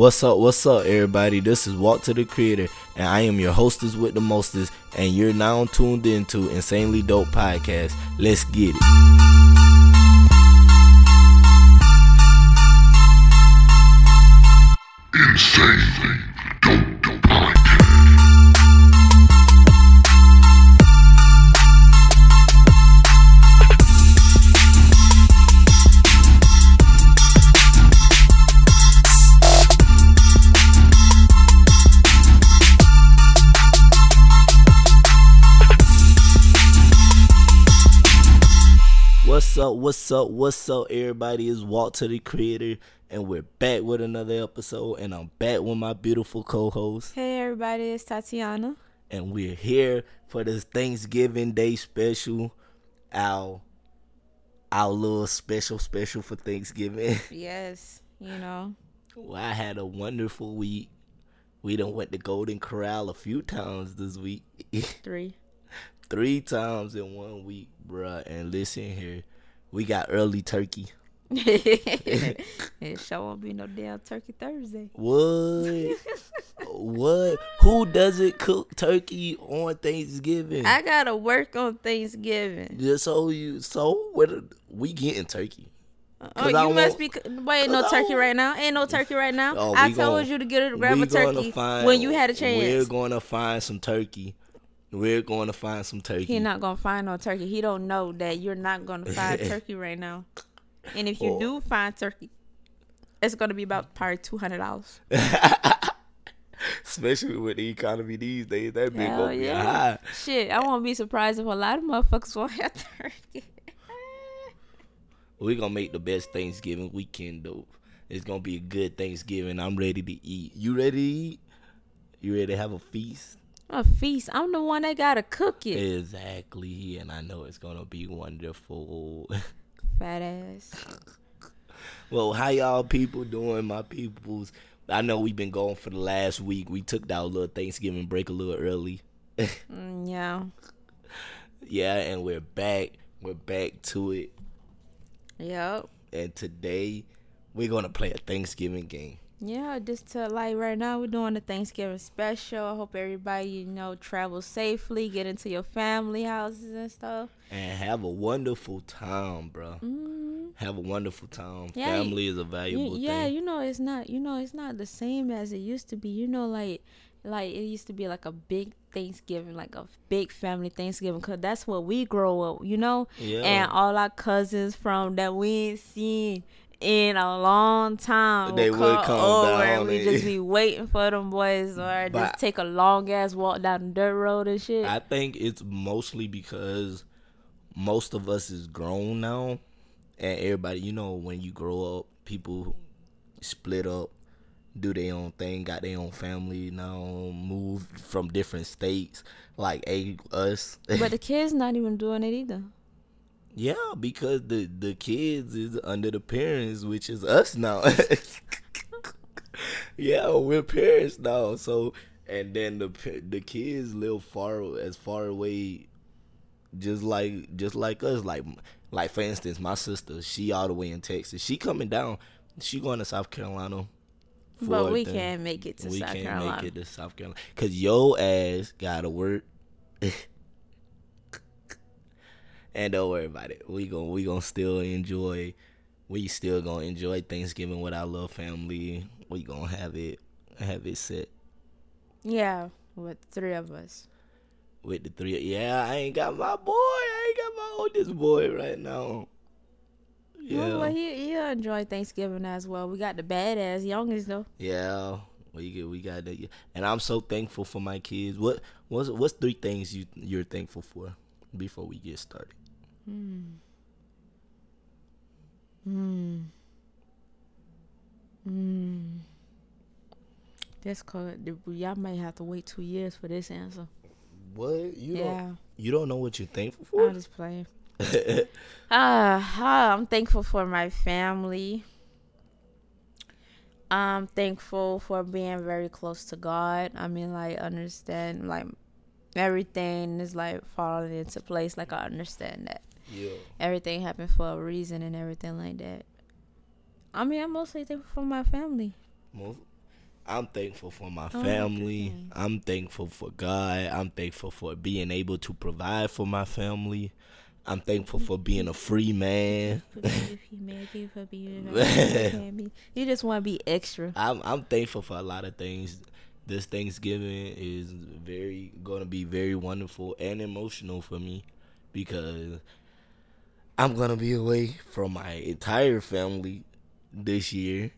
What's up? What's up, everybody? This is Walk to the Creator, and I am your hostess with the mostest, and you're now tuned into Insanely Dope Podcast. Let's get it. Insanely up? What's up? What's up, everybody? It's Walk to the Creator, and we're back with another episode, and I'm back with my beautiful co-host, Hey everybody, it's Tatiyana. and we're here for this Thanksgiving Day special, our our little special special for Thanksgiving. Yes, you know. Well, I had a wonderful week. We done went to Golden Corral a few times this week. Three. Three times in one week, bruh. And listen here, we got early turkey. it sure won't be no damn turkey Thursday. What? what? Who doesn't cook turkey on Thanksgiving? I gotta work on Thanksgiving. Just so you, so what? we getting turkey? Oh, you I must be. Wait, no turkey right now. Ain't no turkey right now. Oh, I told gon- you to get a grab a turkey find- when you had a chance. We're gonna find some turkey. We're gonna find some turkey. He not gonna find no turkey. He don't know that you're not gonna find turkey right now. And if you Oh. do find turkey, it's gonna be about probably two hundred dollars. Especially with the economy these days, that big gonna be yeah. high. Shit, I won't be surprised if a lot of motherfuckers won't have turkey. We're gonna make the best Thanksgiving weekend though. It's gonna be a good Thanksgiving. I'm ready to eat. You ready to eat? You ready to have a feast? A feast. I'm the one that gotta cook it. Exactly, and I know it's gonna be wonderful. Fat ass. well, how y'all people doing, my peoples? I know we've been going for the last week. We took that little Thanksgiving break a little early. Mm, yeah. yeah, and we're back. We're back to it. Yep. And today we're gonna play a Thanksgiving game. Yeah, just to like right now we're doing the Thanksgiving special. I hope everybody, you know, travels safely, get into your family houses and stuff. And have a wonderful time, bro. Mm. Have a wonderful time. Yeah, Family is a You, valuable yeah, thing. you know it's not you know it's not the same as it used to be. You know like like it used to be like a big Thanksgiving, like a big family Thanksgiving cuz that's what we grow up, you know? Yeah. And all our cousins from that we ain't seen in a long time They would come, come over down and we just be waiting for them boys or But- just take a long ass walk down the dirt road and shit. I think it's mostly because most of us is grown now, and everybody, you know, when you grow up, people split up, do their own thing, got their own family now, move from different states, like a us. but the kids not even doing it either. Yeah, because the the kids is under the parents, which is us now. yeah, we're parents now, so and then the the kids live far as far away just like just like us. Like like for instance my sister she all the way in texas. She coming down. She going to south carolina But we can't make it to we South can't make it to south carolina. Because yo ass gotta work and don't worry about it we gon' we gonna still enjoy we still gonna enjoy thanksgiving with our little family we gonna have it have it set Yeah, with three of us. with the three. Yeah, I ain't got my boy. I ain't got my oldest boy right now. Yeah. Yeah, Well, he he'll enjoy Thanksgiving as well. We got the badass youngest though. yeah. We get, we got that, and I'm so thankful for my kids. What what's what's three things you you're thankful for before we get started? Hmm. Hmm. Hmm. That's called. Y'all might have to wait two years for this answer. What you yeah, don't you don't know what you're thankful for? I'm just playing. Ah, I'm thankful for my family. I'm thankful for being very close to God. I mean, like, understand, like, everything is, like, falling into place. Like, I understand that. Yeah. Everything happened for a reason and everything like that. I mean, I'm mostly thankful for my family. Most, I'm thankful for my Oh, family. I'm thankful for God. I'm thankful for being able to provide for my family. I'm thankful for being a free man. Forgive humanity for being humanity. You just want to be extra. I'm I'm thankful for a lot of things. This Thanksgiving is very going to be very wonderful and emotional for me because I'm to be away from my entire family this year.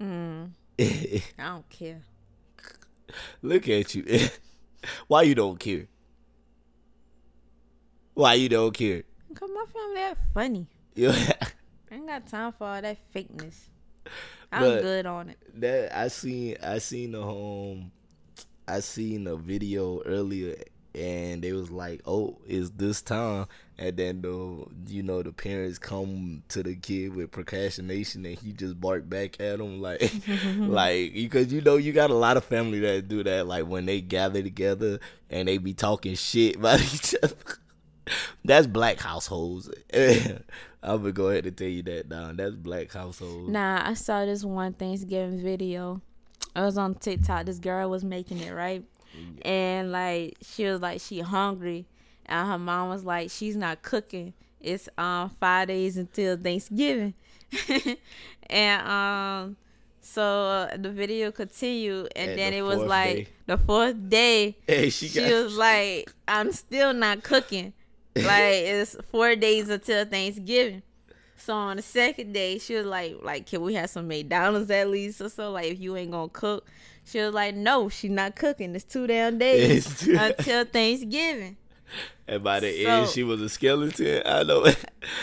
Mm, I don't care. Look at you. Why you don't care? Why you don't care? Cause my family that funny. You- I ain't got time for all that fakeness. I'm But- good on it. that I seen I seen the home I seen a video earlier and they was like, Oh, it's this time and then the you know the parents come to the kid with procrastination and he just bark back at them like like because you know you got a lot of family that do that like when they gather together and they be talking shit about each other. That's black households. I'm gonna go ahead and tell you that now. That's black households. Nah, I saw this one Thanksgiving video. I was on TikTok. This girl was making it right, mm, and like she was like she hungry, and her mom was like she's not cooking. It's um five days until Thanksgiving, and um so uh, the video continued, and then the it was like day. the fourth day. Hey, she, She got was like, I'm still not cooking. Like it's four days until Thanksgiving. So on the second day, she was like, like, can we have some McDonald's at least or so? Like if you ain't gonna cook. She was like, no, she's not cooking. It's two damn days two- until Thanksgiving. and by the end she was a skeleton. I know.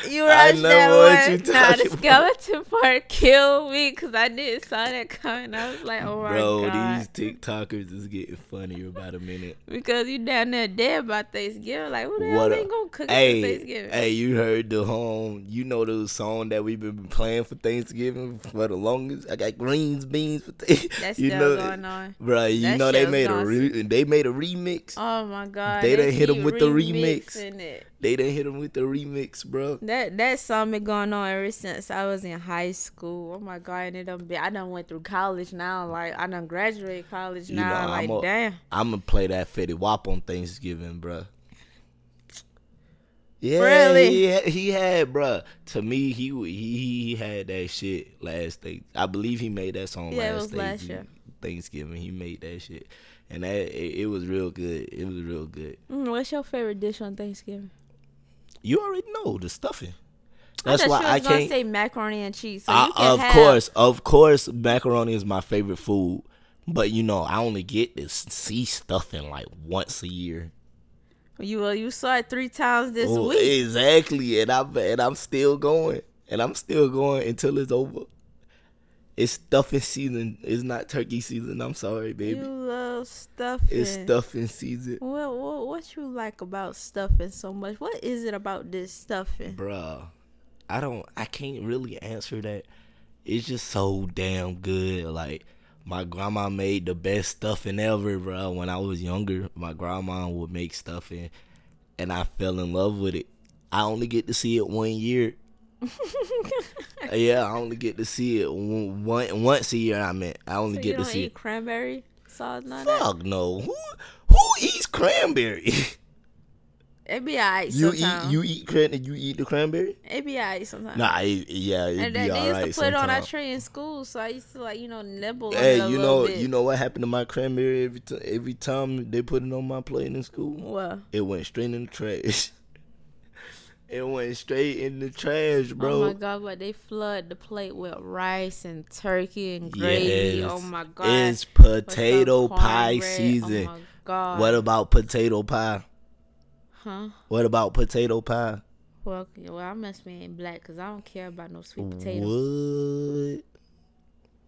You I know that one. you Nah, talking the skeleton part killed me because I didn't saw that coming. I was like, oh my Bro, god. these TikTokers is getting funnier by the minute. Because you down there dead by Thanksgiving. Like, who the What a- ain't gonna cook for Hey, Thanksgiving? hey, you heard the home? You know the song that we've been playing for Thanksgiving for the longest. I got greens, beans for th- That's you still know, going on. Bro, you That know they made a re- they made a remix. Oh my god. They done hit keep with the remix. Remixing It. They done hit them with the remix, bro. That that song been going on ever since I was in high school. Oh my god, and it done been, I done went through college now. Like I done graduated college You now. know, like I'm a- damn. I'm gonna play that Fetty Wap on Thanksgiving, bro. Yeah, Really? he had, he had, bruh. To me, he he he had that shit last thing. I believe he made that song Yeah, it last, was last year. Thanksgiving. He made that shit, and that it, it was real good. It was real good. Mm, what's your favorite dish on Thanksgiving? You already know the stuffing. That's thought why you was I gonna can't. say macaroni and cheese. So I- you can of have, course, of course, macaroni is my favorite food. But you know, I only get to see stuffing like once a year. You well, you saw it three times this Oh, week. Exactly, and I'm and I'm still going, and I'm still going until it's over. It's stuffing season. It's not turkey season. I'm sorry, baby. You love stuffing. it's stuffing season, What, what what you like about stuffing so much? What is it about this stuffing? bruh. I don't. I can't really answer that. It's just so damn good. Like my grandma made the best stuffing ever, bruh. When I was younger, my grandma would make stuffing, and I fell in love with it. I only get to see it one year. yeah, I only get to see it one, one once a year. I meant I only So get to see it. cranberry sauce, none that. Fuck no. Who who eats cranberry? It be alright you sometimes. eat you eat cran you eat the cranberry? It be alright sometimes. Nah, it, yeah, it and be they, they used alright to put it on our tree in school, so I used to like you know nibble. Hey, you know, bit. you know what happened to my cranberry every time? Every time they put it on my plate in school, Well, it went straight in the trash. it went straight in the trash, bro. oh my god, but they flood the plate with rice and turkey and gravy. Yes. Oh my god, It's potato pie cornbread. Oh season. Oh my god. what about potato pie? Huh? What about potato pie? Well, well, I must be in black because I don't care about no sweet potato. What?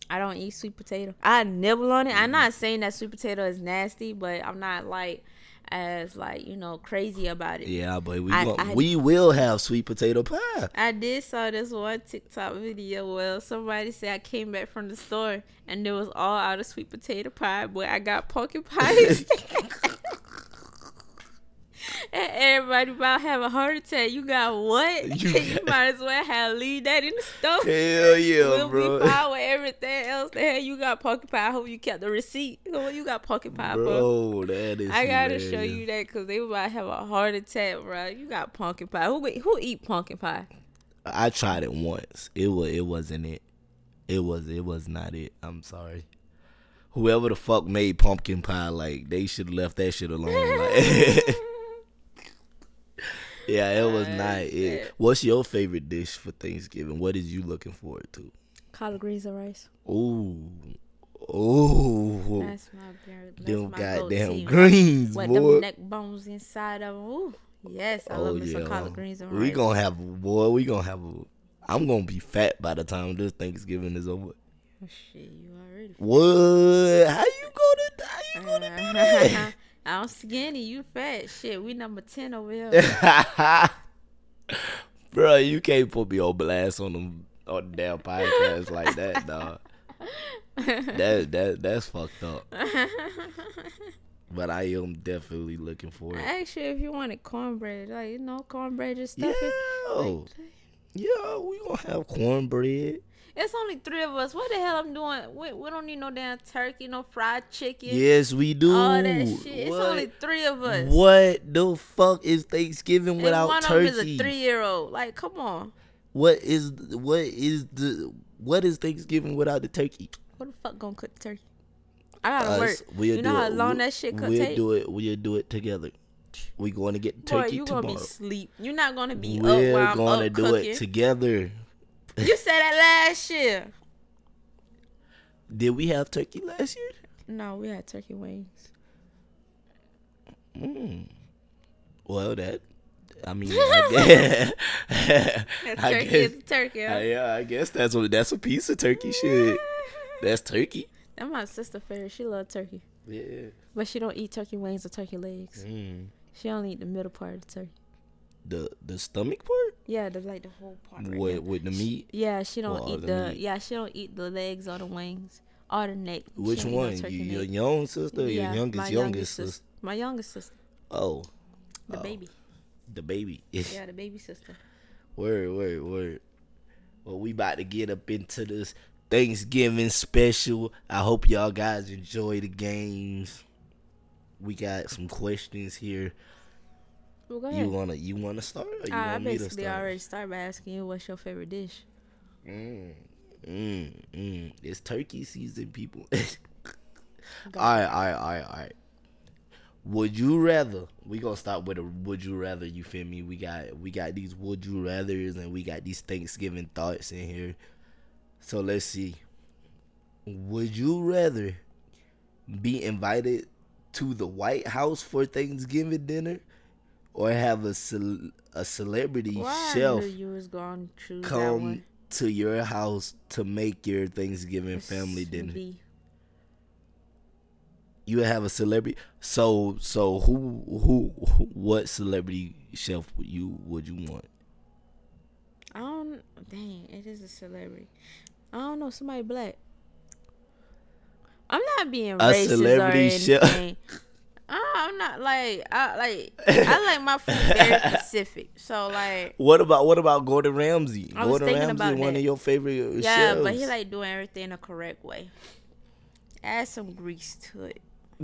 I don't eat sweet potato. I nibble on it. I'm not saying that sweet potato is nasty, but I'm not like as like you know crazy about it. Yeah, but we I- I- we will have sweet potato pie. I did saw this one TikTok video where somebody said I came back from the store and it was all out of sweet potato pie, but I got pumpkin pie. and everybody about to have a heart attack. You got what? You You, got- might as well have leave that in the stove. Hell yeah, we'll bro. be fine with everything else. The hell you got pumpkin pie? I hope you kept the receipt. What you got pumpkin pie for? Bro, that is. I gotta show you that because they about have a heart attack, bro. You got pumpkin pie. Who who eat pumpkin pie? I tried it once. It was. It wasn't it. It was. It was not it. I'm sorry. Whoever the fuck made pumpkin pie, like they should have left that shit alone. Like, yeah, it was not it. What's your favorite dish for Thanksgiving? What is you looking forward to? Collard greens and rice. Ooh, ooh, That's my favorite. That's them my goddamn go-to. greens, What boy. them neck bones inside of them? Ooh, yes, I Oh love me yeah, some collard greens and rice. we rice. gonna have boy. We gonna have a. I'm gonna be fat by the time this Thanksgiving is over. Oh, shit, you already. What? How you gonna? How you gonna do that? I'm skinny. You fat. Shit, we number ten over here. Bro, you can't put me on blast on them on the damn podcast like that, dog. That that that's fucked up. But I am definitely looking for it. Actually, if you wanted cornbread, like you know, cornbread just stuff Yeah, it. yeah, we gonna have cornbread. It's only three of us. What the hell I'm doing? We, we don't need no damn turkey, no fried chicken. Yes, we do. all that shit. It's only three of us. What the fuck is Thanksgiving And without one turkey? of them is a three-year-old. Like, come on. What is what is the what is Thanksgiving without the turkey? What the fuck gonna cook the turkey? I gotta Us, work. we'll you know how it. long We- that shit could We'll take. do it. We'll do it together. We going to get Boy, turkey you tomorrow. gonna be sleep. You're not gonna be We're while I'm gonna up do cooking. it together. You said that last year. Did we have turkey last year? No, we had turkey wings. Mm. Well, that. I mean, I guess. I turkey guess- is turkey. Uh, yeah, I guess that's what that's a piece of turkey shit. That's turkey. That's my sister favorite. She love turkey, Yeah. but she don't eat turkey wings or turkey legs. Mm. She only eat the middle part of the turkey. The the stomach part Yeah, the like the whole part. Right with with the meat. Yeah, she don't Or eat the the. Yeah, she don't eat the legs or the wings or the neck. Which one? You, your young sister, Yeah, your youngest my youngest sis- sister? My youngest sister, Oh, the Oh. baby. the baby. Yeah, the baby sister. Word, word, word. Well, we about to get up into this Thanksgiving special. I hope y'all guys enjoy the games. We got some questions here. Well, go You wanna you wanna start? Or you I, I want to basically start? already started by asking you what's your favorite dish. Mm, mm, mm. It's turkey season, people. all right, all right, all right, all right. Would you rather? We gonna start with a would you rather. You feel me? We got we got these would you rather's and we got these Thanksgiving thoughts in here. So let's see. Would you rather be invited to the White House for Thanksgiving dinner, or have a cel- a celebrity Why chef you was gonna come to your house to make your Thanksgiving family dinner. B. You would have a celebrity. So so who who, who what celebrity chef would you would you want? I don't. Dang, it is a celebrity. I don't know somebody black. I'm not being A racist celebrity or chef. anything. I'm not like I like I like my food very specific. So like What about what about Gordon Ramsay? I was Gordon thinking Ramsay, about one that. of your favorite uh, yeah, chefs. but he like doing everything the correct way. Add some grease to it.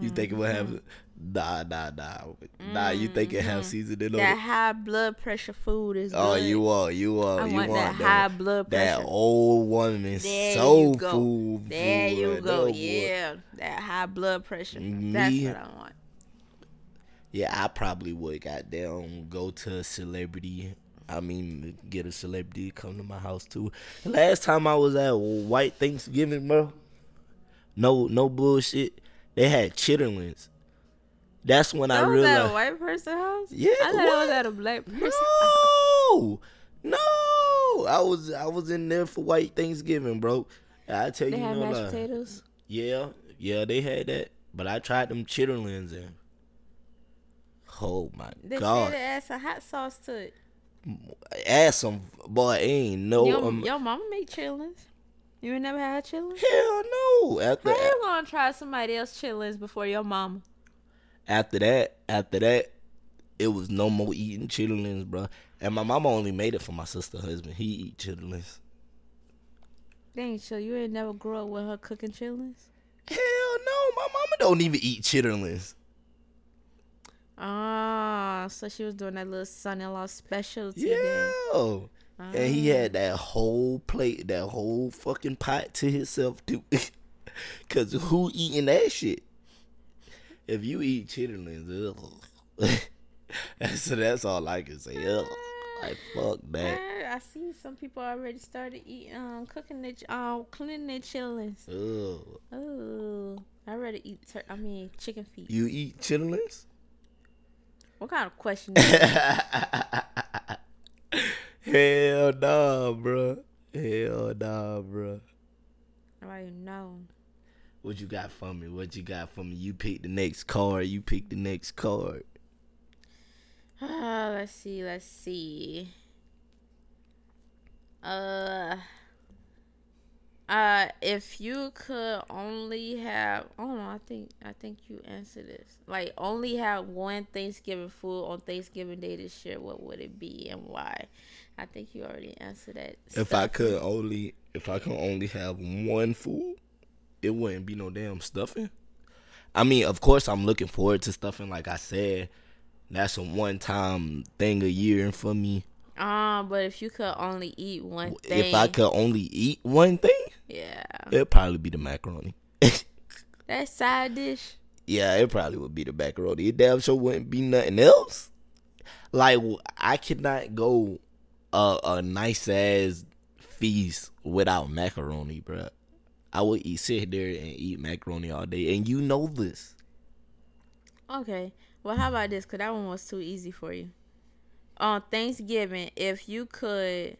you think it would have? Mm-hmm. Nah, nah, nah, nah. You think it have seasoning on That it? high blood pressure food is Oh, good. you are, you are, I you want want that high blood pressure. that old woman There soul you go. food. There food you go. boy. Yeah, that high blood pressure. Me- That's what I want. Yeah, I probably would goddamn go to a celebrity. I mean, get a celebrity to come to my house too. Last time I was at White Thanksgiving, bro. No, no bullshit. They had chitterlings. That's when I That was realized. at a white person house. Yeah, I thought it was what? at a black person. House. No, no. I was I was in there for White Thanksgiving, bro. I tell They you had no mashed lie. potatoes. Yeah, yeah, they had that, but I tried them chitterlings and. Oh my They god! they add some hot sauce to it. add some boy ain't no your, um, your mama make chillings. You ain't never had chillings? hell no after How you gonna try somebody else chillings before your mama? After that, after that, it was no more eating chitlins, bro. And my mama only made it for my sister husband. He eat chitlins. Dang, so you ain't never grew up with her cooking chitlins? Hell no, my mama don't even eat chitlins. Ah, so she was doing that little son-in-law specialty. Yeah. then. And he had that whole plate, that whole fucking pot to himself too. Cause who eating that shit? If you eat chitlins, ugh. so that's all I can say. Ugh. Like fuck that. I see some people already started eating, um, cooking their, um, cleaning their chitlins. Ugh. Oh, I rather eat. Tur- I mean, chicken feet. You eat chitlins? What kind of question? is? Hell nah, bro. Hell nah, bro. I don't know. What you got for me? What you got for me? You pick the next card. You pick the next card. Uh, let's see. Let's see. Uh. Uh, if you could only have, I don't know. I think I think you answered this. Like, only have one Thanksgiving food on Thanksgiving Day this year. What would it be and why? I think you already answered that. If I could only, if I could only have one food, it wouldn't be no damn stuffing. I mean, of course, I'm looking forward to stuffing. Like I said, that's a one-time thing a year for me. Um, but if you could only eat one thing, If I could only eat one thing, yeah, it'd probably be the macaroni. that side dish. yeah, it probably would be the macaroni. It damn sure wouldn't be nothing else. Like I could not go a, a nice ass feast without macaroni, bruh. I would eat sit there and eat macaroni all day, and you know this. Okay. Well, how about this? Cause that one was too easy for you. On Thanksgiving, if you could,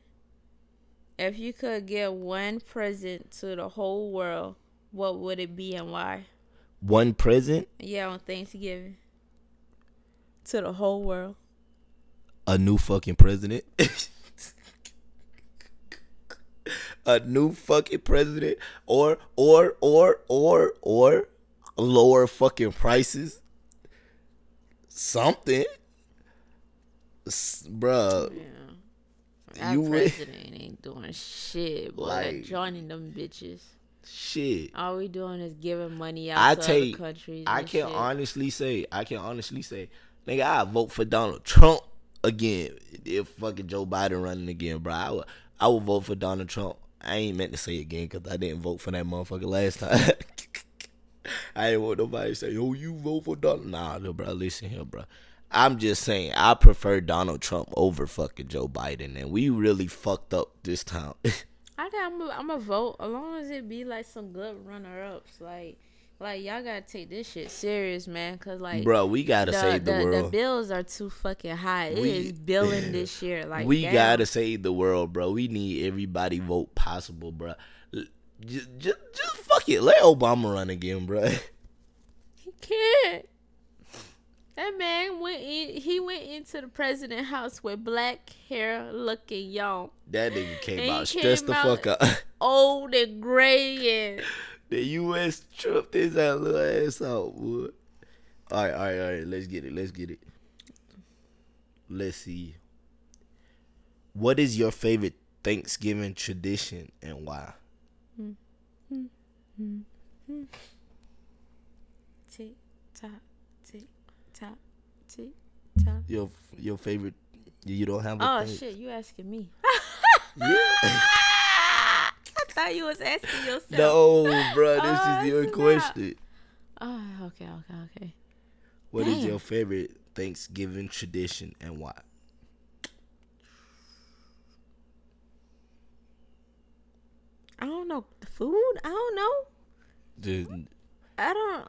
if you could give one present to the whole world, what would it be and why? One present, Yeah, on Thanksgiving. To the whole world. a new fucking president. a new fucking president, or or or or or lower fucking prices. Something, S- bruh. Yeah. You president ain't doing shit, boy. Like- joining them bitches. Shit. All we doing is giving money out I to take. other countries. I can shit. honestly say. I can honestly say, nigga, I vote for Donald Trump again if fucking Joe Biden running again, bro. I would. I would vote for Donald Trump. I ain't meant to say again because I didn't vote for that motherfucker last time. I ain't want nobody to say, "Oh, you vote for Donald." Nah, no, bro. Listen here, bro. I'm just saying, I prefer Donald Trump over fucking Joe Biden, and we really fucked up this time. I think I'm a, I'm a vote as long as it be like some good runner ups. Like, like y'all gotta take this shit serious, man. Cause like, bro, we gotta the, save the, the, world. The bills are too fucking high. It We- is billing this year. Like, we damn. gotta save the world, bro. We need everybody vote possible, bro. Just, just, just fuck it. Let Obama run again, bro. He can't. That man went in. He went into the president house with black hair, looking young, That nigga came And out stressed the fuck up. old and gray, and the U.S. tripped his ass little ass out, boy. All right, all right, all right. Let's get it. Let's get it. Let's see. What is your favorite Thanksgiving tradition and why? tick tock, tick tock, tick tock. Your your favorite? You don't have a Oh thing- shit, you asking me? Yeah. I thought you was asking yourself. no, bro. This Oh, is your question. Oh, okay, okay, okay. What is Damn. your favorite Thanksgiving tradition and why? I don't know the food. I don't know. Dude, I don't.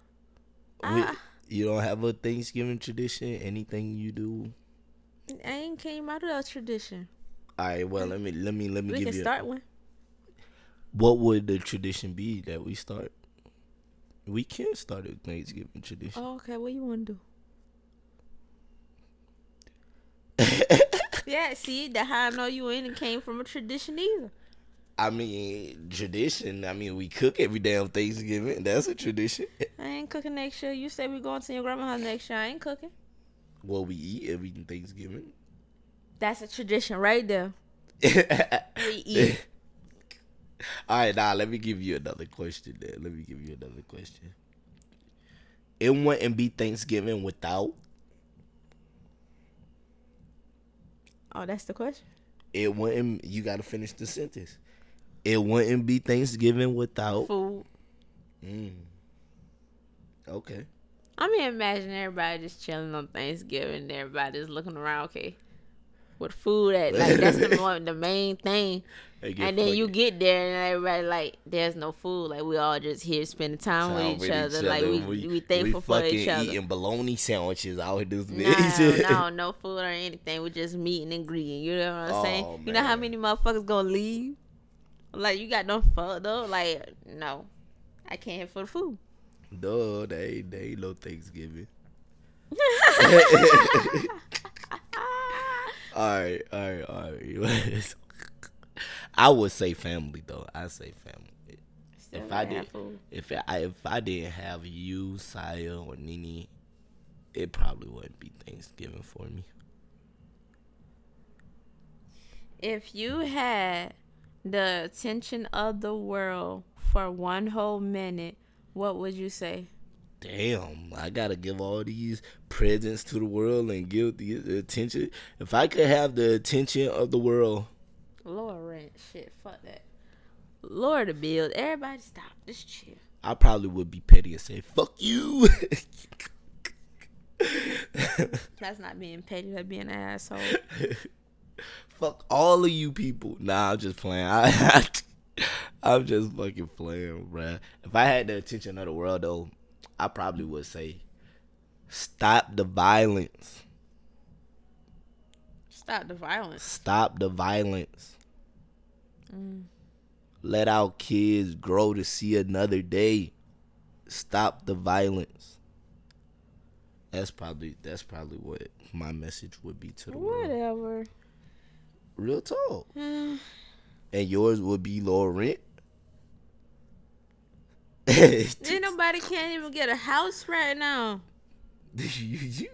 I, you don't have a Thanksgiving tradition? Anything you do? I ain't came out of that tradition. All right. Well, mm. let me let me let me We give can you. start one. What would the tradition be that we start? We can't start a Thanksgiving tradition. Oh, okay. What you want to do? yeah, see, that how I know you ain't came from a tradition either. I mean, tradition. I mean, we cook every damn Thanksgiving. That's a tradition. I ain't cooking next year. You said we going to your grandma's house next year. I ain't cooking. Well, we eat every Thanksgiving. That's a tradition right there. We eat. All right, now let me give you another question. Then let me give you another question. It wouldn't be Thanksgiving without. Oh, that's the question. It wouldn't. You got to finish the sentence. It wouldn't be Thanksgiving without. Food. Mm. Okay. I mean, imagine everybody just chilling on Thanksgiving. and Everybody just looking around, okay, with food at like that's the mo- the main thing. And then you get there and everybody like, there's no food. Like we all just here spending time, time with each other. Like we, we, thankful for fucking each other. eating bologna sandwiches out in this No, bitch. no, no food or anything. We just meeting and greeting. You know what I'm Oh, saying? You know how many motherfuckers gonna leave? Like you got no fucked though. Like no, I can't for the food. Duh, they they ain't no Thanksgiving. All right, all right, all right. I would say family though. I say family. Still If I did, if I if I didn't have you, Saya, or Nini, it probably wouldn't be Thanksgiving for me. If you had the attention of the world for one whole minute, what would you say? Damn, I gotta give all these presents to the world and give the attention. If I could have the attention of the world, Lower rent, shit, fuck that. Lower the bill. Everybody stop. Just chill. I probably would be petty and say, "Fuck you." That's not being petty. That's being an asshole. Fuck all of you people. Nah, I'm just playing. I, I'm just fucking playing, bruh. If I had the attention of the world, though, I probably would say, "Stop the violence. Stop the violence. Stop the violence. Mm. Let our kids grow to see another day. Stop the violence." That's probably that's probably what my message would be to the world. Whatever. Real talk. Mm. and yours would be lower rent. Ain't nobody can't even get a house right now. you, you,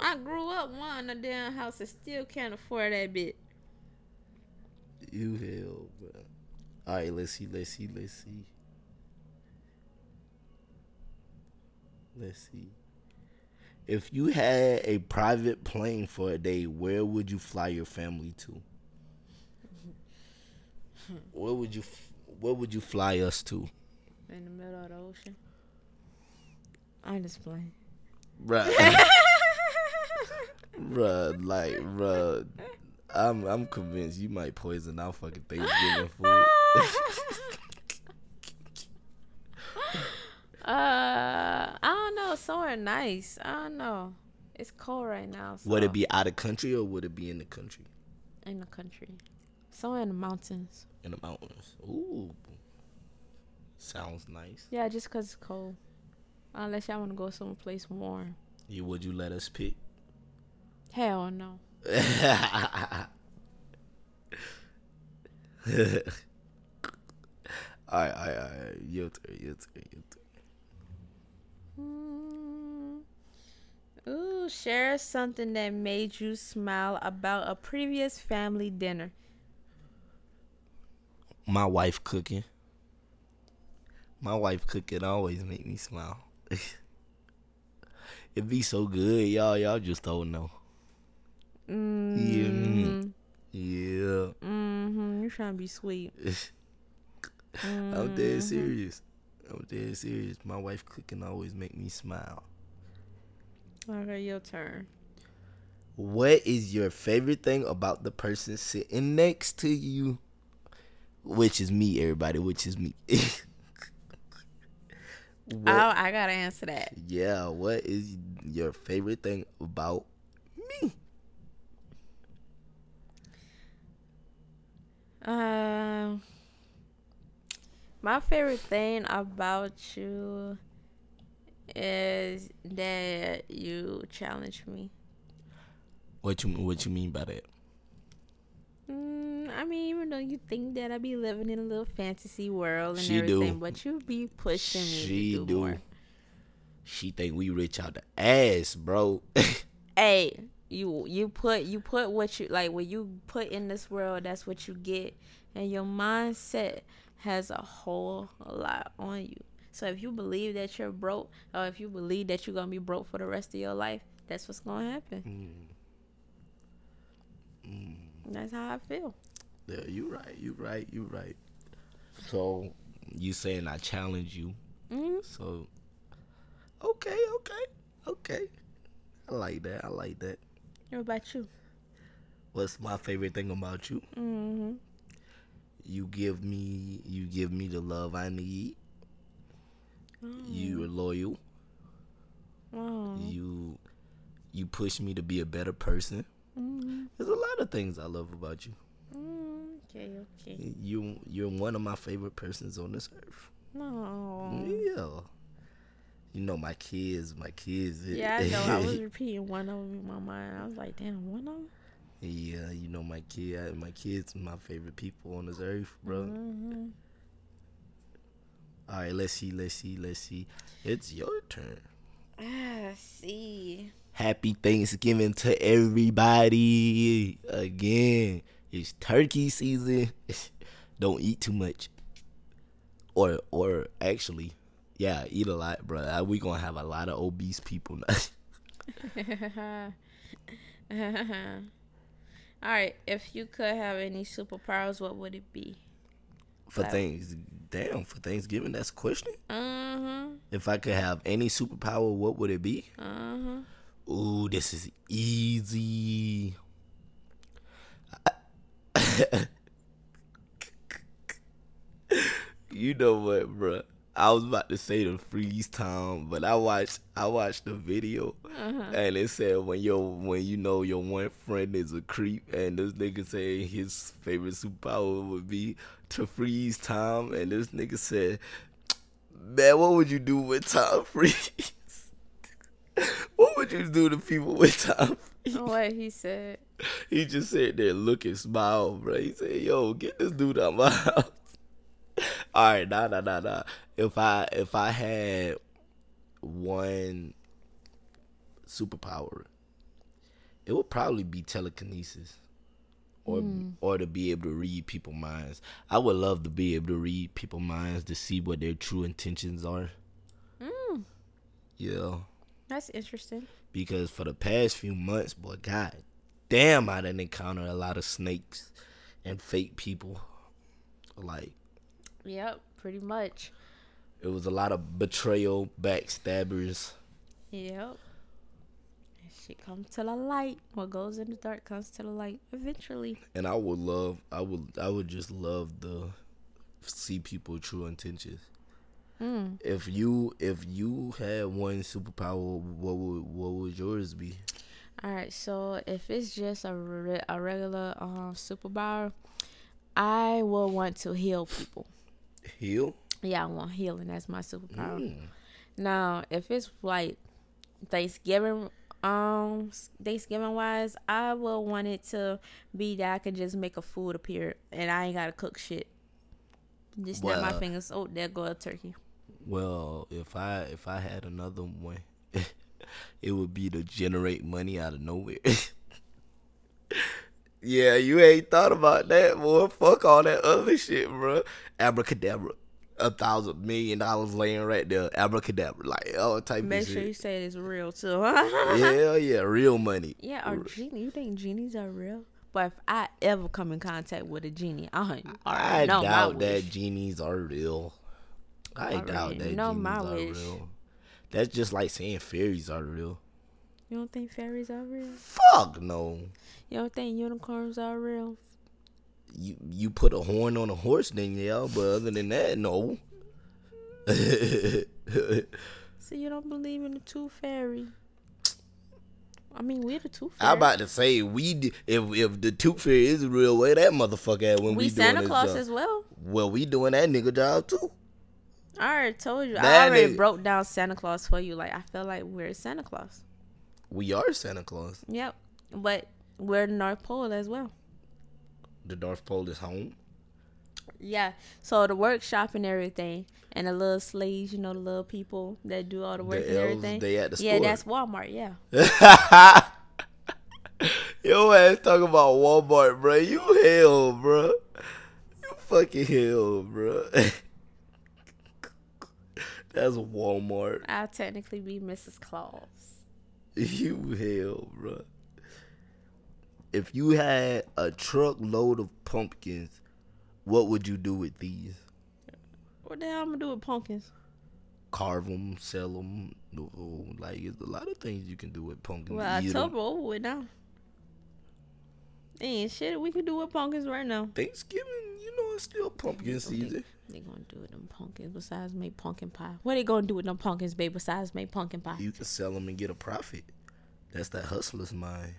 I grew up wanting a damn house and still can't afford that bit. you hell, bro. All right, let's see, let's see, let's see. Let's see. If you had a private plane for a day, where would you fly your family to? Where would you where would you fly us to? In the middle of the ocean. I'm just playing. Bruh. bruh, like, bruh. I'm I'm convinced you might poison our fucking Thanksgiving food. Uh, I don't know. Somewhere nice. I don't know. It's cold right now. So would it be out of country or would it be in the country? in the country? Somewhere in the mountains. In the mountains. Ooh. Sounds nice. Yeah, just because it's cold. Unless y'all want to go someplace warm. You would you let us pick? Hell no. alright, alright, alright. Your turn, your turn, your turn. Mm. Ooh, share something that made you smile about a previous family dinner. My wife cooking. My wife cooking always make me smile. it be so good, y'all. Y'all just don't know. Mm-hmm. Yeah. Mm-hmm. You trying to be sweet. I'm Mm-hmm. dead serious. I'm dead serious. My wife cooking always make me smile. Okay, your turn. What is your favorite thing about the person sitting next to you? Which is me, everybody. Which is me. what, Oh, I gotta answer that. yeah. What is your favorite thing about me? Um, my favorite thing about you is that you challenge me. What you What you mean by that? Mm, I mean, even though you think that I be living in a little fantasy world and She do. everything, but you be pushing me She to do, do. She think we rich out the ass, bro. Hey, you you put you put what you like when you put in this world, that's what you get, and your mindset has a whole lot on you. So if you believe that you're broke, or if you believe that you're gonna be broke for the rest of your life, that's what's gonna happen. That's how I feel. yeah, you right. You right. You right. So you saying I challenge you? Mm, So okay, okay, okay. I like that. I like that. what about you? What's my favorite thing about you? Mm-hmm. You give me you give me the love I need. You're loyal. Oh. You you push me to be a better person. Mm-hmm. There's a lot of things I love about you. Mm, okay, okay. You you're one of my favorite persons on this earth. No. Yeah. You know my kids, my kids. Yeah, I know. I was repeating one of them in my mind. I was like, damn, one of them? yeah, you know my kid, my kids, my favorite people on this earth, bro. Mm-hmm. All right, let's see, let's see, let's see. It's your turn. Ah, see. Happy Thanksgiving to everybody. Again, it's turkey season. Don't eat too much. Or or actually, yeah, eat a lot, bro. Uh, We gonna have a lot of obese people now. All right. If you could have any superpowers, what would it be? for things. Damn, for Thanksgiving, that's a question. Uh huh. If I could have any superpower, what would it be? Uh huh. Ooh, this is easy. you know what, bruh? I was about to say the freeze time, but I watched I watched the video uh-huh. and it said when your when you know your one friend is a creep and this nigga say his favorite superpower would be to freeze time and this nigga said, Man, what would you do with time freeze? What would you do to people with time? What he said. He just sat there looking, smile, bro. He said, "Yo, get this dude out my house." All right, nah, nah, nah, nah. If I if I had one superpower, it would probably be telekinesis, or or to be able to read people's minds. I would love to be able to read people's minds to see what their true intentions are. Mm, Yeah. That's interesting. because for the past few months, boy, god damn, I done encountered a lot of snakes and fake people. Like Yep, pretty much. it was a lot of betrayal, backstabbers. Yep. And shit comes to the light. What goes in the dark comes to the light eventually. And I would love, I would, I would just love to see people true intentions. Mm. If you, if you had one superpower, what would, what would yours be? All right, so if it's just a, re- a regular um, superpower, I will want to heal people. Heal. Yeah, I want healing. That's my superpower. Mm. Now, if it's like Thanksgiving, um, Thanksgiving wise, I will want it to be that I can just make a food appear and I ain't gotta cook shit. Just snap my fingers. Oh, there go a turkey. Well, if I if I had another one, it would be to generate money out of nowhere. yeah, you ain't thought about that, boy. Fuck all that other shit, bro. Abracadabra, a thousand million dollars laying right there. Abracadabra, like all type of Make of sure you say it's real too. Yeah, yeah, real money. yeah, are genie? You think genies are real? But if I ever come in contact with a genie, I I already know my doubt that genies are real. I doubt that genies my are wish. real. That's just like saying fairies are real. You don't think fairies are real? Fuck no. You don't think unicorns are real? you you put a horn on a horse, then yeah. But other than that, no. So you don't believe in the tooth fairy? I mean, we're the tooth fairy. I'm about to say we if if the tooth fairy is real, where that motherfucker at when we, we Santa Claus job? as well. Well, we doing that nigga job too. I already told you. That I already nigga- broke down Santa Claus for you. Like I feel like we're Santa Claus. We are Santa Claus. Yep, but we're the North Pole as well. The North Pole is home. Yeah. So the workshop and everything, and the little slaves, you know, the little people that do all the work The and elves, everything. they at the yeah, store. that's Walmart. Yeah. Yo ass talking about Walmart, bro. You hell, bro. You fucking hell, bro. That's a Walmart. I'll technically be Mrs. Claus. You hell, bro. If you had a truckload of pumpkins, what would you do with these? What the hell am I'm gonna do with pumpkins? Carve them, sell them. Like, there's a lot of things you can do with pumpkins. Well. October over with now. Ain't shit we can do with pumpkins right now. Thanksgiving, you know, it's still pumpkin season. They gonna do with them pumpkins besides make pumpkin pie? What they gonna do with them pumpkins, babe? Besides make pumpkin pie? You can sell them and get a profit. That's that hustler's mind.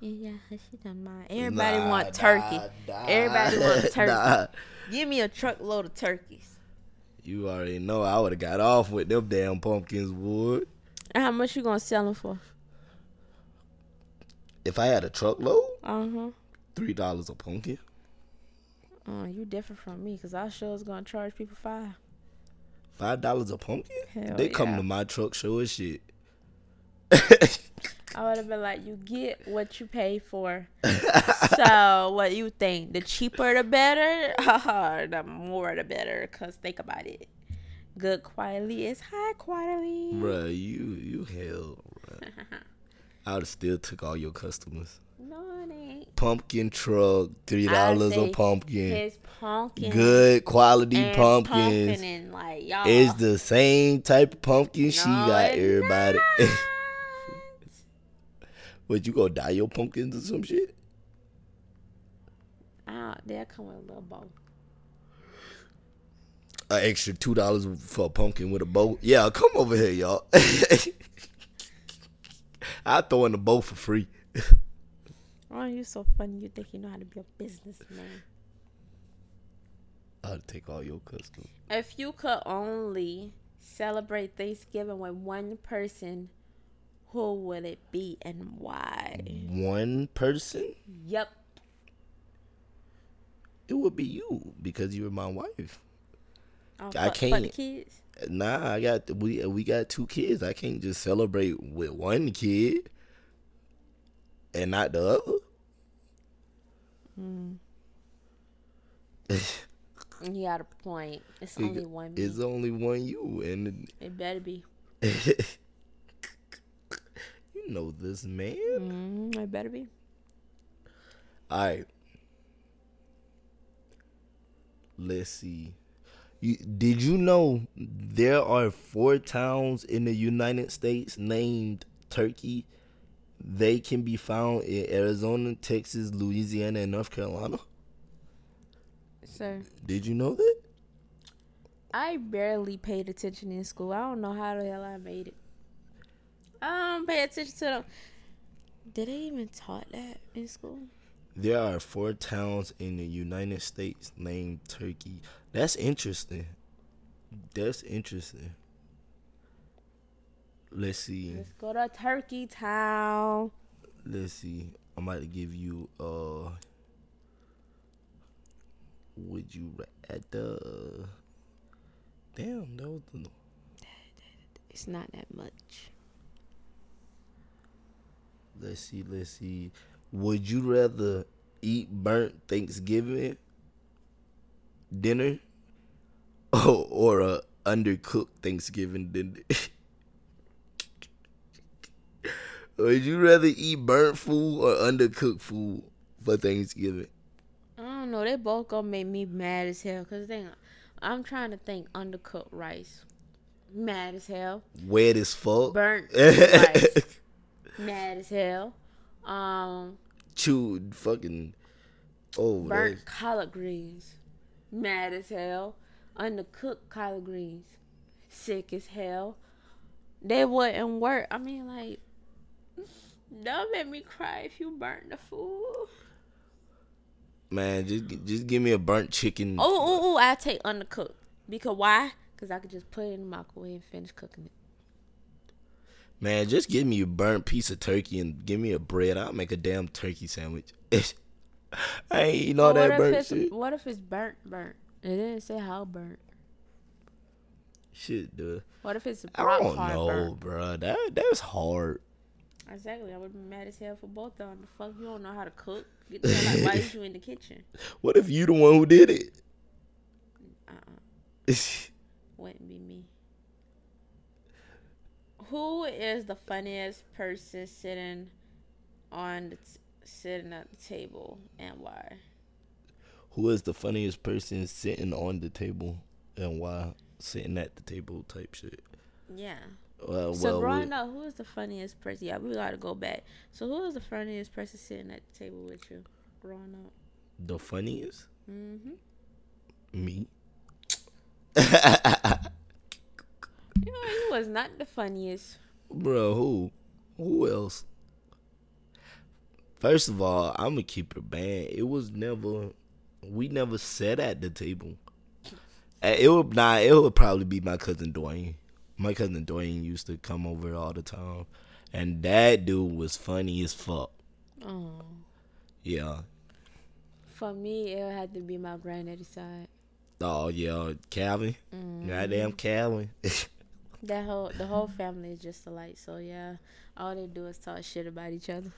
Yeah, yeah, she done mine. Everybody Nah, want turkey. nah, nah. Everybody want turkey. Give me a truckload of turkeys. You already know I would have got off with them damn pumpkins, would. How much you gonna sell them for? If I had a truckload, Uh huh. three dollars a pumpkin. Oh, you different from me, cause I sure is gonna charge people five. Five dollars a pumpkin? Hell they come to my truck show as shit. I would have been like, you get what you pay for. so what you think? The cheaper the better? the more the better. Cause think about it. Good quality is high quality. Bruh, you you hell, bruh. I would have still took all your customers. No, it ain't. Pumpkin truck, three dollars a pumpkin. His pumpkin. Good quality and pumpkins. pumpkin and like y'all. It's the same type of pumpkin she got, everybody. Would you go dye your pumpkins or some shit? Ah, they'll come with a little bow. An extra two dollars for a pumpkin with a bow. Yeah, come over here, y'all. I throw in the bow for free. Oh, you so funny. You think you know how to be a businessman. I'll take all your customers. If you could only celebrate Thanksgiving with one person, who would it be and why? One person, Yep. it would be you because you're my wife. Oh, I fuck- fuck the can't. kids. Nah, I got we we got two kids. I can't just celebrate with one kid and not the other. You got a point. It's only one me. It's only one you, and It better be. you know this man. Mm, it better be. All right. Let's see. You, did you know there are four towns in the United States named Turkey? They can be found in Arizona, Texas, Louisiana, and North Carolina. Sir, Did you know that? I barely paid attention in school. I don't know how the hell I made it. I don't pay attention to them. Did they even taught that in school? There are four towns in the United States named Turkey. That's interesting. That's interesting. Let's see. Let's go to Turkey Town. Let's see. I might give you uh would you ra- at the damn that was the It's not that much. let's see, let's see. Would you rather eat burnt Thanksgiving dinner or, or a undercooked Thanksgiving dinner? Would you rather eat burnt food or undercooked food for Thanksgiving? I don't know. They both gonna make me mad as hell. Cause thing, I'm trying to think undercooked rice. Mad as hell. Wet as fuck. Burnt rice. Mad as hell. Um, Chewed fucking. Oh, burnt collard greens. Mad as hell. Undercooked collard greens. Sick as hell. They wouldn't work. I mean, like, don't make me cry if you burnt the food. man, just just give me a burnt chicken. Oh, oh, oh! I take undercooked because why? Because I could just put it in the microwave and finish cooking it. Man, just give me a burnt piece of turkey and give me a bread. I'll make a damn turkey sandwich. I ain't eating all that burnt shit. what if it's burnt burnt? It didn't say how burnt. Shit, dude. What if it's a burnt? I don't hard know, burnt? bro. That that's hard. Exactly. I would be mad as hell for both of them. The fuck you don't know how to cook. Get the hell like why is you in the kitchen? What if you the one who did it? Uh uh Wouldn't be me. Who is the funniest person sitting on the t- sitting at the table and why? who is the funniest person sitting on the table and why? Sitting at the table type shit. Yeah. Well, So well, growing we- up, who is the funniest person? Yeah, we gotta go back. So who is the funniest person sitting at the table with you growing up? the funniest Mm-hmm. me. You know, he was not the funniest. Bro, who? Who else? First of all, I'm gonna keep it a band. It was never, we never sat at the table. It would not. It would probably be my cousin Dwayne. My cousin Dwayne used to come over all the time, and that dude was funny as fuck. Oh. Yeah. For me, it would have to be my granddaddy's side. Oh yeah, Calvin. Mm. Goddamn Calvin. That whole the whole family is just alike. So yeah, all they do is talk shit about each other.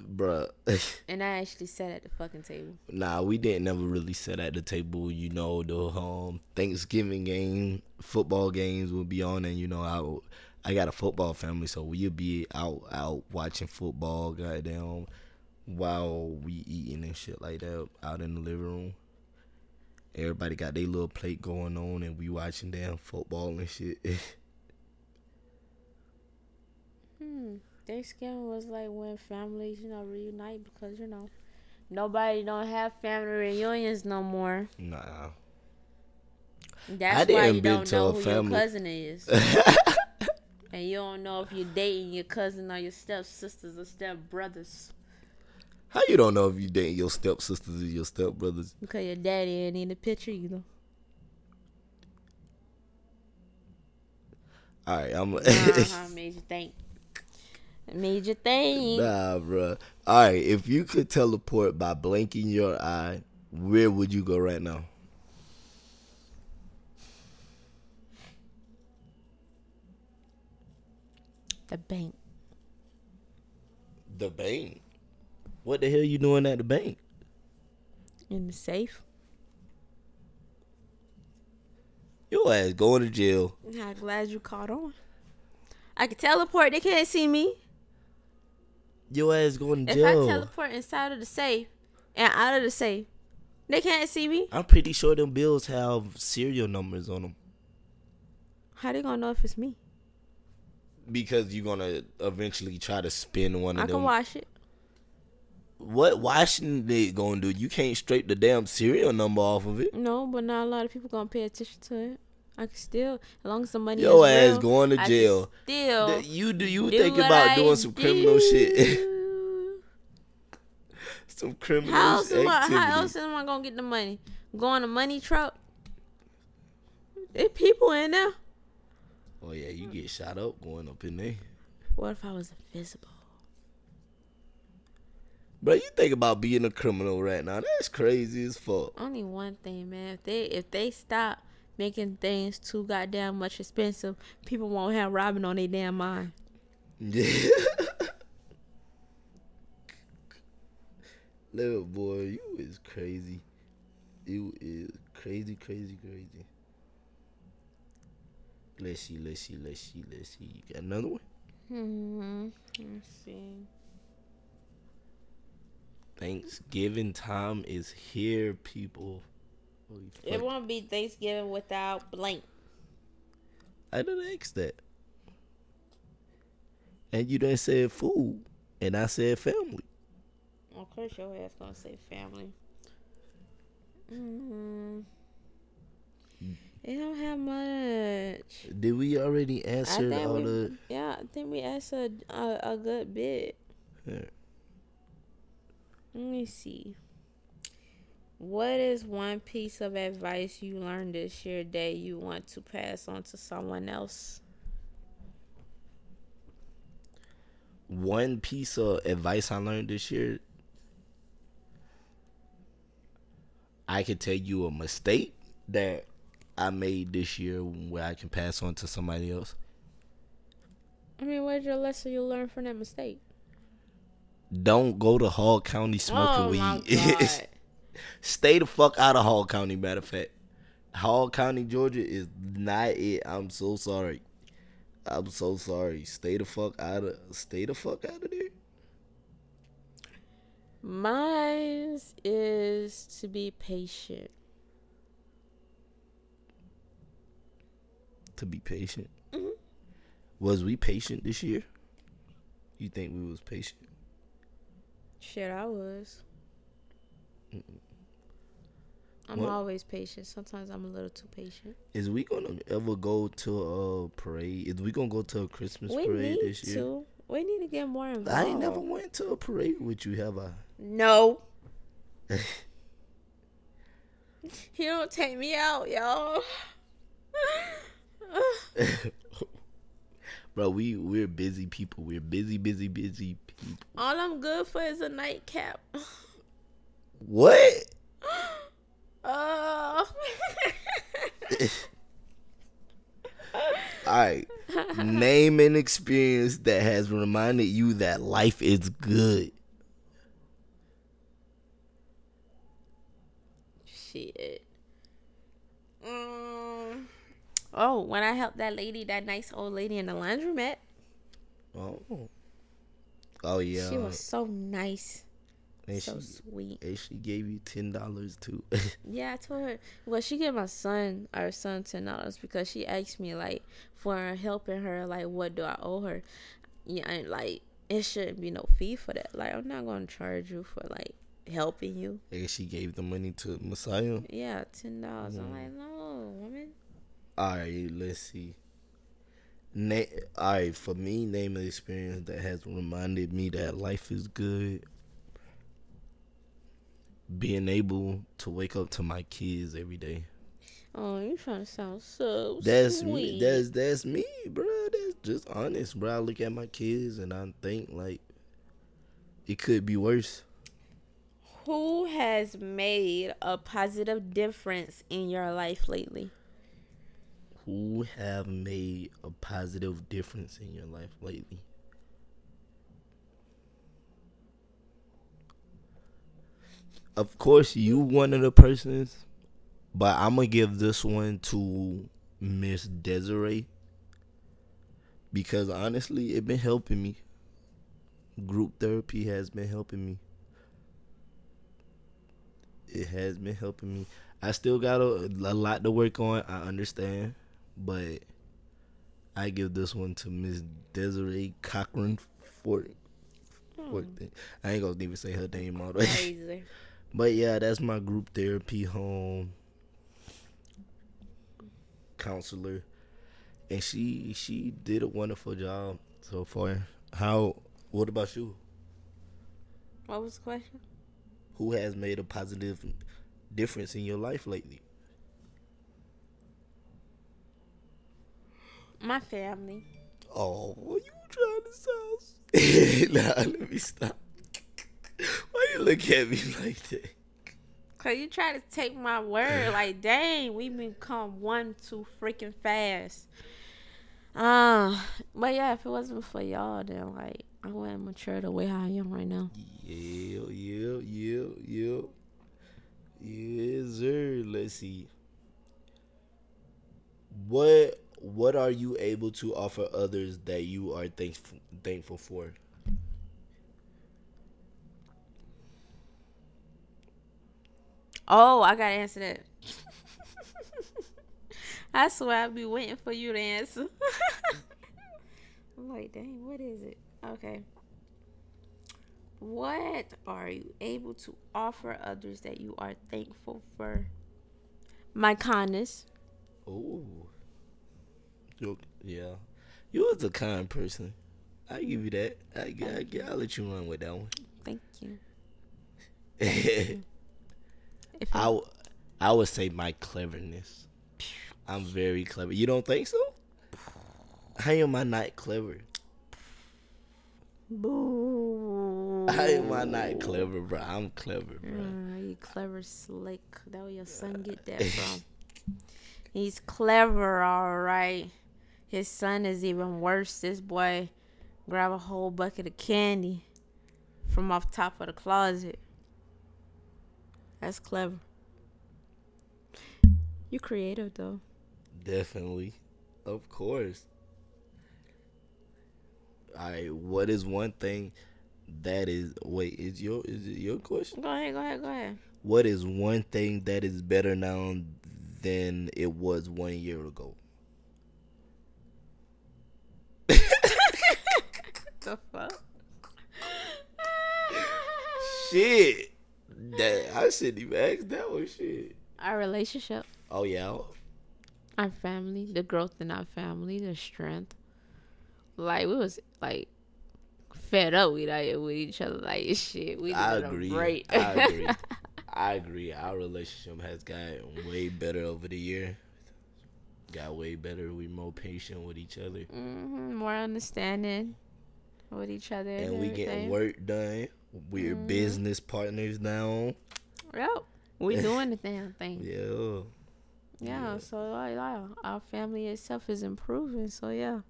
Bruh. And I actually sat at the fucking table. Nah, we didn't never really sit at the table. You know, the um Thanksgiving game, football games would be on, and you know, I I got a football family, so we'll be out out watching football, goddamn, while we eating and shit like that out in the living room. Everybody got their little plate going on, and we watching damn football and shit. Hmm. Thanksgiving was like when families, you know, reunite because you know nobody don't have family reunions no more. nah, That's I why you don't know a who family- your cousin is. and you don't know if you're dating your cousin or your stepsisters or stepbrothers. how you don't know if you're dating your stepsisters or your stepbrothers? Because your daddy ain't in the picture either. You know? All right, I'm. Uh-huh, made you think. Made you think. Nah, bruh. All right, if you could teleport by blinking your eye, where would you go right now? The bank. The bank. What the hell you doing at the bank? In the safe. Your ass going to jail. I'm glad you caught on. I can teleport. They can't see me. Your ass going to If. I teleport inside of the safe and out of the safe, they can't see me. I'm pretty sure them bills have serial numbers on them How they gonna know if it's me? because you're gonna eventually try to spin one of them. I can watch it. What Washington they gonna do? You can't straight the damn serial number off of it. No, but not a lot of people gonna pay attention to it. I can still, as long as the money Your is ass real, going to jail. Still, You do you do think about I doing some criminal shit? some criminal How else, am I, how else am I gonna get the money? Go on a money truck? There people in there. Oh yeah, you get shot up going up in there. What if I was invisible? Bro, you think about being a criminal right now. That's crazy as fuck. Only one thing, man. If they if they stop making things too goddamn much expensive, people won't have Robin on their damn mind. Yeah. Little boy, you is crazy. You is crazy, crazy, crazy. Let's see, let's see, let's see, let's see. You got another one? Hmm. Let's see. Thanksgiving time is here, people. Holy It won't be Thanksgiving without blank. I didn't ask that. And you didn't say food. And I said family. Of course, your ass gonna say family. Mm. It don't have much. Did we already answer all we, the yeah, I think we answered a, a good bit. Yeah. Let me see. What is one piece of advice you learned this year that you want to pass on to someone else? one piece of advice I learned this year I can tell you a mistake that I made this year where I can pass on to somebody else. I mean, what's your lesson you learned from that mistake? Don't go to Hall County smoking oh weed. Stay the fuck out of Hall County. Matter of fact, Hall County, Georgia is not it. I'm so sorry. I'm so sorry. Stay the fuck out of. Stay the fuck out of there. Mine is to be patient. To be patient. Mhm. Was we patient this year? You think we was patient? Shit, I was. I'm What? always patient. Sometimes I'm a little too patient. Is we gonna ever go to a parade? Is we gonna go to a Christmas we parade this year? to. We need to get more involved. I ain't never went to a parade with you, have I? No. he don't take me out, y'all. Bro, we we're busy people. We're busy, busy, busy people. All I'm good for is a nightcap. What? Oh. All right. Name an experience that has reminded you that life is good. Shit. Mm. Oh, when I helped that lady, that nice old lady in the laundromat, Oh. Oh yeah. she was so nice, and so she sweet. and she gave you ten dollars too. Yeah, I told her. Well, she gave my son, our son, ten dollars because she asked me like for helping her. Like, what do I owe her? Yeah, and like it shouldn't be no fee for that. Like, I'm not gonna charge you for like helping you. and she gave the money to Messiah. Yeah, ten dollars. I'm like, mm. no, woman. All right, let's see. Na- all right, for me, name an experience that has reminded me that life is good. Being able to wake up to my kids every day. Oh, you trying to sound so That's sweet. me. That's that's me, bro. That's just honest, bro. I look at my kids and I think like it could be worse. Who has made a positive difference in your life lately? Who have made a positive difference in your life lately? Of course, you one of the persons, but I'm gonna give this one to Miss Desiree because honestly, it been helping me. Group therapy has been helping me. It has been helping me. I still got a, a lot to work on. I understand, but I give this one to Miss Desiree Cochran. Fort thing. I ain't gonna even say her name all the way. But yeah, that's my group therapy home counselor, and she she did a wonderful job so far. How? What about you? What was the question? Who has made a positive difference in your life lately? My family. Oh, you trying to sound? nah, let me stop. You look at me like that? Cause you try to take my word, like dang, we become one too freaking fast. Uh, but yeah, if it wasn't for y'all, then like I wouldn't mature the way I am right now. Yeah, yeah, yeah, yeah. Yes, sir. Let's see. What what are you able to offer others that you are thankful thankful for? Oh, I gotta answer that. I swear I'd be waiting for you to answer. I'm like, dang, what is it? Okay. What are you able to offer others that you are thankful for? My kindness. Oh, you yeah, you was a kind person. I give you that. I, I, I, I'll let you run with that one. Thank you. I, If w- I would say my cleverness. I'm very clever. You don't think so? How am I not clever? boo. How am I not clever, bro? I'm clever, bro. Mm, you clever slick. That where your son get that from. He's clever, all right. His son is even worse. This boy grab a whole bucket of candy from off top of the closet. That's clever. You creative though. Definitely, of course. All right, what is one thing that is wait is your is it your question? Go ahead, go ahead, go ahead. What is one thing that is better now than it was one year ago? The fuck? Shit, that I shouldn't even ask that one. Shit. Our relationship, Oh yeah, our family, the growth in our family, the strength. Like we was like fed up with like, with each other. Like shit, we I agree. a break. I agree. I agree. Our relationship has gotten way better over the year. Got way better. We more patient with each other, hmm more understanding with each other, and we getting everything. work done. We're Mhm. business partners now. Yep, we doing the damn thing. Yeah. Yeah, Yeah. so like, our family itself is improving. So yeah,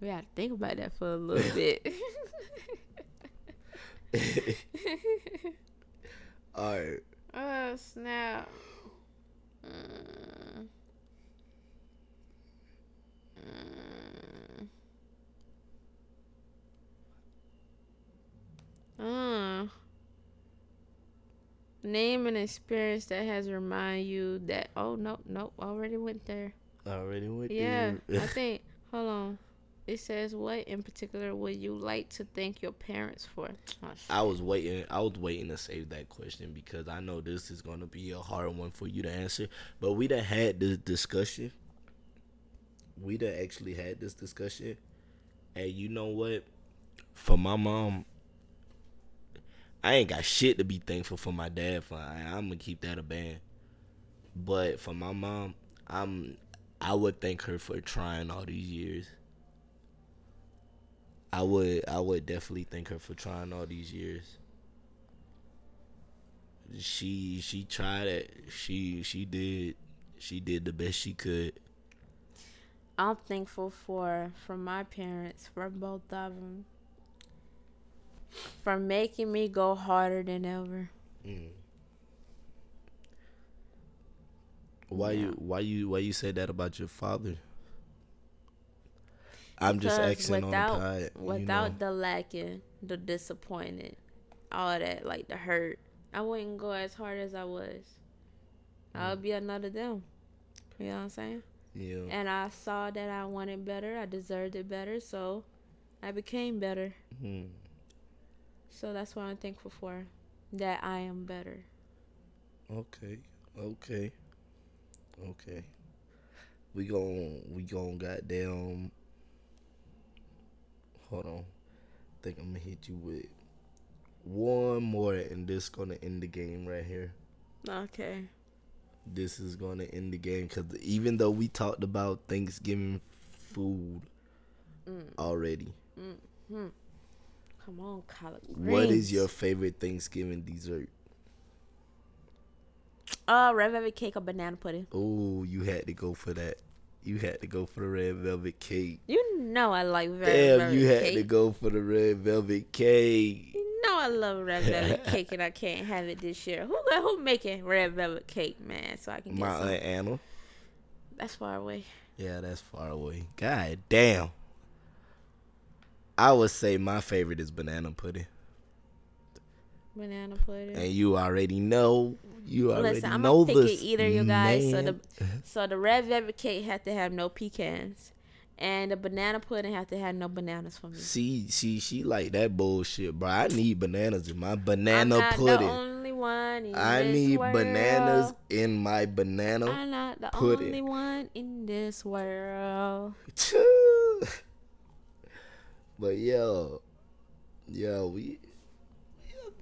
we had to think about that for a little bit. All right. oh snap! Mm. Mm. Uh. Name an experience that has remind you that oh nope nope already went there. Already went Yeah, there. I think. Hold on. It says what in particular would you like to thank your parents for? Oh. I was waiting. I was waiting to save that question because I know this is gonna be a hard one for you to answer. But we done had this discussion. We done actually had this discussion, and you know what? For my mom, I ain't got shit to be thankful for my dad for. I, I'm gonna keep that a band. But for my mom, I'm. I would thank her for trying all these years. I would I would definitely thank her for trying all these years. She she tried it. She she did she did the best she could. I'm thankful for for my parents, for both of them, for making me go harder than ever. Mm. Why Yeah. you why you why you say that about your father? I'm just asking without on the pod. you without know. the lacking, the disappointed, all that like the hurt, I wouldn't go as hard as I was. I would be another them. You know what I'm saying? yeah. And I saw that I wanted better. I deserved it better, so I became better. Mm. So that's what I'm thankful for. That I am better. Okay. Okay. Okay. We gon' we gon' goddamn hold on. think I'm gonna hit you with one more and this gonna end the game right here. Okay. This is gonna end the game because even though we talked about Thanksgiving food Mm. already, Hmm. Come on, collard what is your favorite Thanksgiving dessert? uh red velvet cake or banana pudding? Oh, you had to go for that. You had to go for the red velvet cake. You know I like red Damn, velvet you had cake. to go for the red velvet cake. You know I love red velvet cake and I can't have it this year. Who who making red velvet cake, man? So I can get My some. aunt Anna. That's far away. Yeah, that's far away. God damn. I would say my favorite is banana pudding. Banana pudding. And you already know. You already Listen, I'm know gonna pick this. it either, you guys. So the so the red velvet cake had to have no pecans, and the banana pudding had to have no bananas for me. See, see, she like that bullshit, bro. I need bananas in my banana I'm not pudding. the only one. In I this need world. bananas in my banana. I'm not the pudding. only one in this world. but yo, yo, we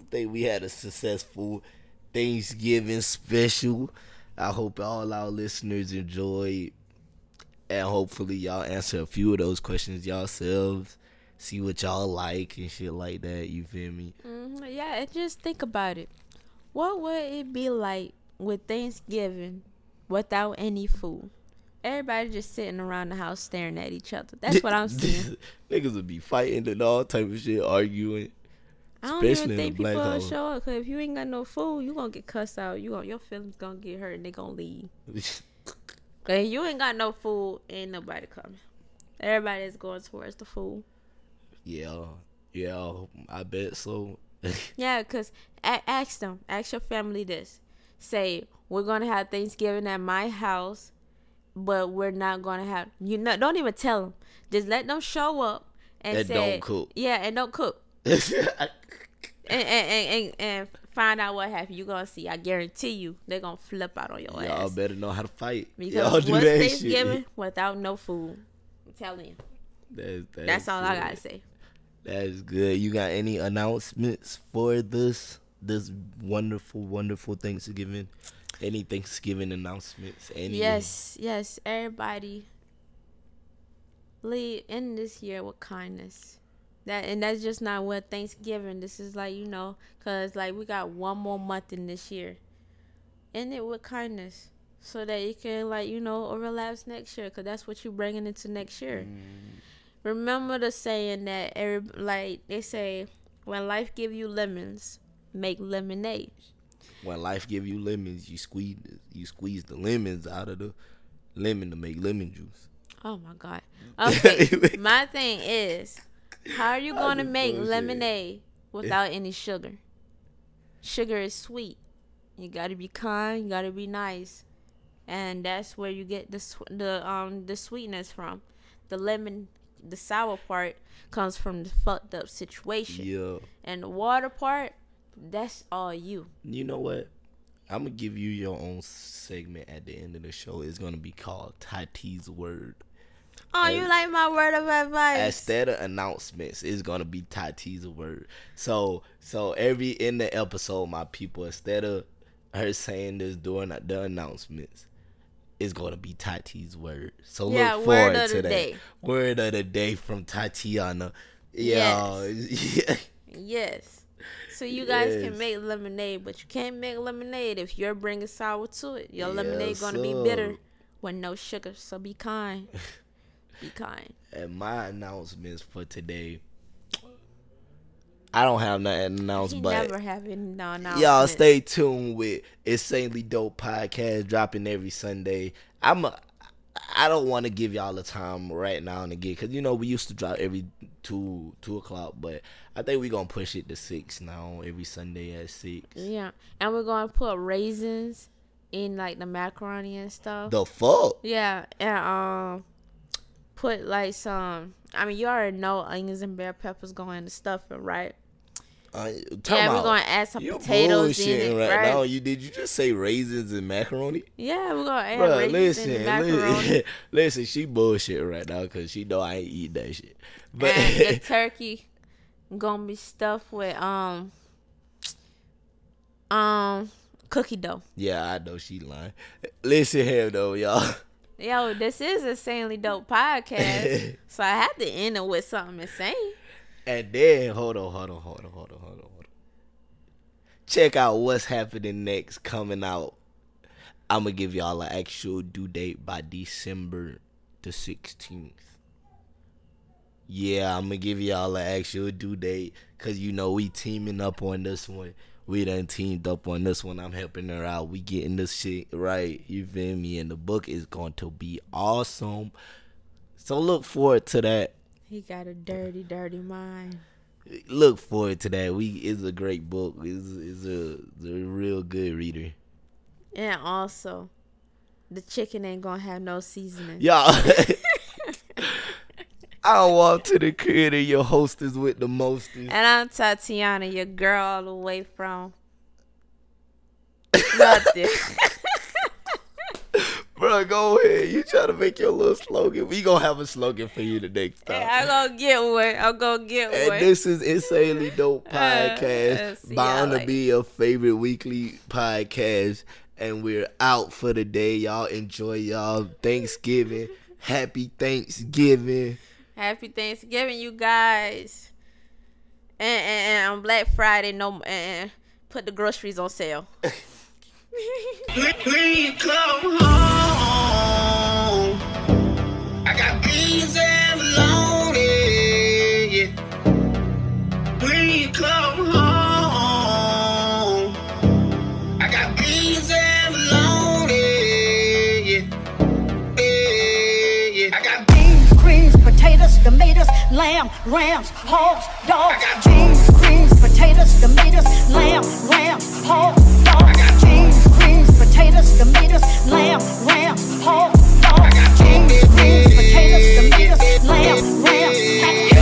I think we had a successful Thanksgiving special. I hope all our listeners enjoyed, and hopefully y'all answer a few of those questions yourselves. see what y'all like and shit like that. You feel me? hmm Yeah, and just think about it. What would it be like with Thanksgiving without any food? Everybody just sitting around the house staring at each other. That's what I'm seeing. Niggas would be fighting and all type of shit, arguing. I don't Especially even in think people will show up because if you ain't got no food, you gonna get cussed out. You gonna your feelings gonna get hurt and they gonna leave. Cause you ain't got no food, ain't nobody coming. Everybody is going towards the food. yeah, yeah, I bet so. Yeah, cause a- ask them, ask your family this. Say we're gonna have Thanksgiving at my house, but we're not gonna have. You know, don't even tell them. Just let them show up and That say, don't cook. Yeah, and don't cook. and, and, and, and, and find out what happened. You gonna see. I guarantee you, they're gonna flip out on your ass. Y'all better know how to fight. Because Y'all do what's that Thanksgiving shit. without no food? I'm telling you. That's, That's all I gotta say. That's good. You got any announcements for this this wonderful, wonderful Thanksgiving? Any Thanksgiving announcements? Any Yes, yes. Everybody leave in this year with kindness. That and that's just not what Thanksgiving. This is like you know, cause like we got one more month in this year. End it with kindness, so that you can like you know overlaps next year. Cause that's what you bringing into next year. Mm. Remember the saying that every like they say, when life give you lemons, make lemonade. When life give you lemons, you squeeze you squeeze the lemons out of the lemon to make lemon juice. Oh my god. Okay. my thing is, how are you going to make bullshit. lemonade without any sugar? Sugar is sweet. You got to be kind, you got to be nice. And that's where you get the sw- the um the sweetness from. The lemon the sour part comes from the fucked up situation. Yeah. And the water part, that's all you. You know what? I'm gonna give you your own segment at the end of the show. It's gonna be called Tati's word. Oh, you like my word of advice? Instead of announcements, it's gonna be Tati's word. So, so every in the episode, my people, instead of her saying this during the announcements, it's gonna be Tati's word. So Yeah, look word forward of to the that. day. Word of the day from Tatiyana. Yeah, yeah. Yes. So you guys Yes. can make lemonade, but you can't make lemonade if you're bringing sour to it. Your lemonade Yes, gonna be bitter with no sugar. So be kind. be kind. And my announcements for today, I don't have nothing announced, You but never have any no announcements. Y'all stay tuned with Insanely Dope podcast dropping every Sunday. I'm a, I don't want to give y'all the time right now and again because you know we used to drop every two two o'clock, but I think we're gonna push it to six now every Sunday at six. Yeah, and we're gonna put raisins in like the macaroni and stuff. The fuck? Yeah, and um, put like some. I mean, you already know onions and bell peppers going into stuffing, right? Uh, yeah, we're gonna add some potatoes in it, right, right? now. You did you just say raisins and macaroni? Yeah, we're gonna add Bro, raisins listen, in macaroni. listen, listen, she bullshit right now because she know I ain't eat that shit. But and the turkey gonna be stuffed with um um cookie dough. yeah, I know she lying. Listen here though, y'all. Yo, this is a insanely dope podcast, so I had to end it with something insane. And then hold on, hold on, hold on, hold on, hold on, hold on. Check out what's happening next coming out. I'm gonna give y'all an actual due date by December the 16th. Yeah, I'm gonna give y'all an actual due date because you know we teaming up on this one. We done teamed up on this one. I'm helping her out. We getting this shit right. You feel me? And the book is going to be awesome. So look forward to that He got a dirty, dirty mind. look forward to that. We it's a great book. It's, it's a, it's a real good reader. And also, the chicken ain't gonna have no seasoning. Y'all, I walk to the crib and your hostess with the mostest. And I'm Tatiyana, your girl all the way from nothing. Bro, go ahead. You try to make your little slogan. We gonna have a slogan for you the next time. Hey, I'm gonna get one. I'm gonna get And one. this is Insanely Dope Uh, Podcast, uh, bound to be your favorite weekly podcast. And we're out for the day. Y'all enjoy y'all Thanksgiving. Happy Thanksgiving. Happy Thanksgiving, you guys. And, and, and on Black Friday, no, and put the groceries on sale. Please come home. I got beans and bologna. Please come home. lamb, rams, hogs, dogs, beans, greens, potatoes, tomatoes, lamb, rams, hogs, dogs, beans, greens, potatoes, tomatoes, lamb, rams, hogs, dogs, beans, greens, potatoes, tomatoes, lamb, rams,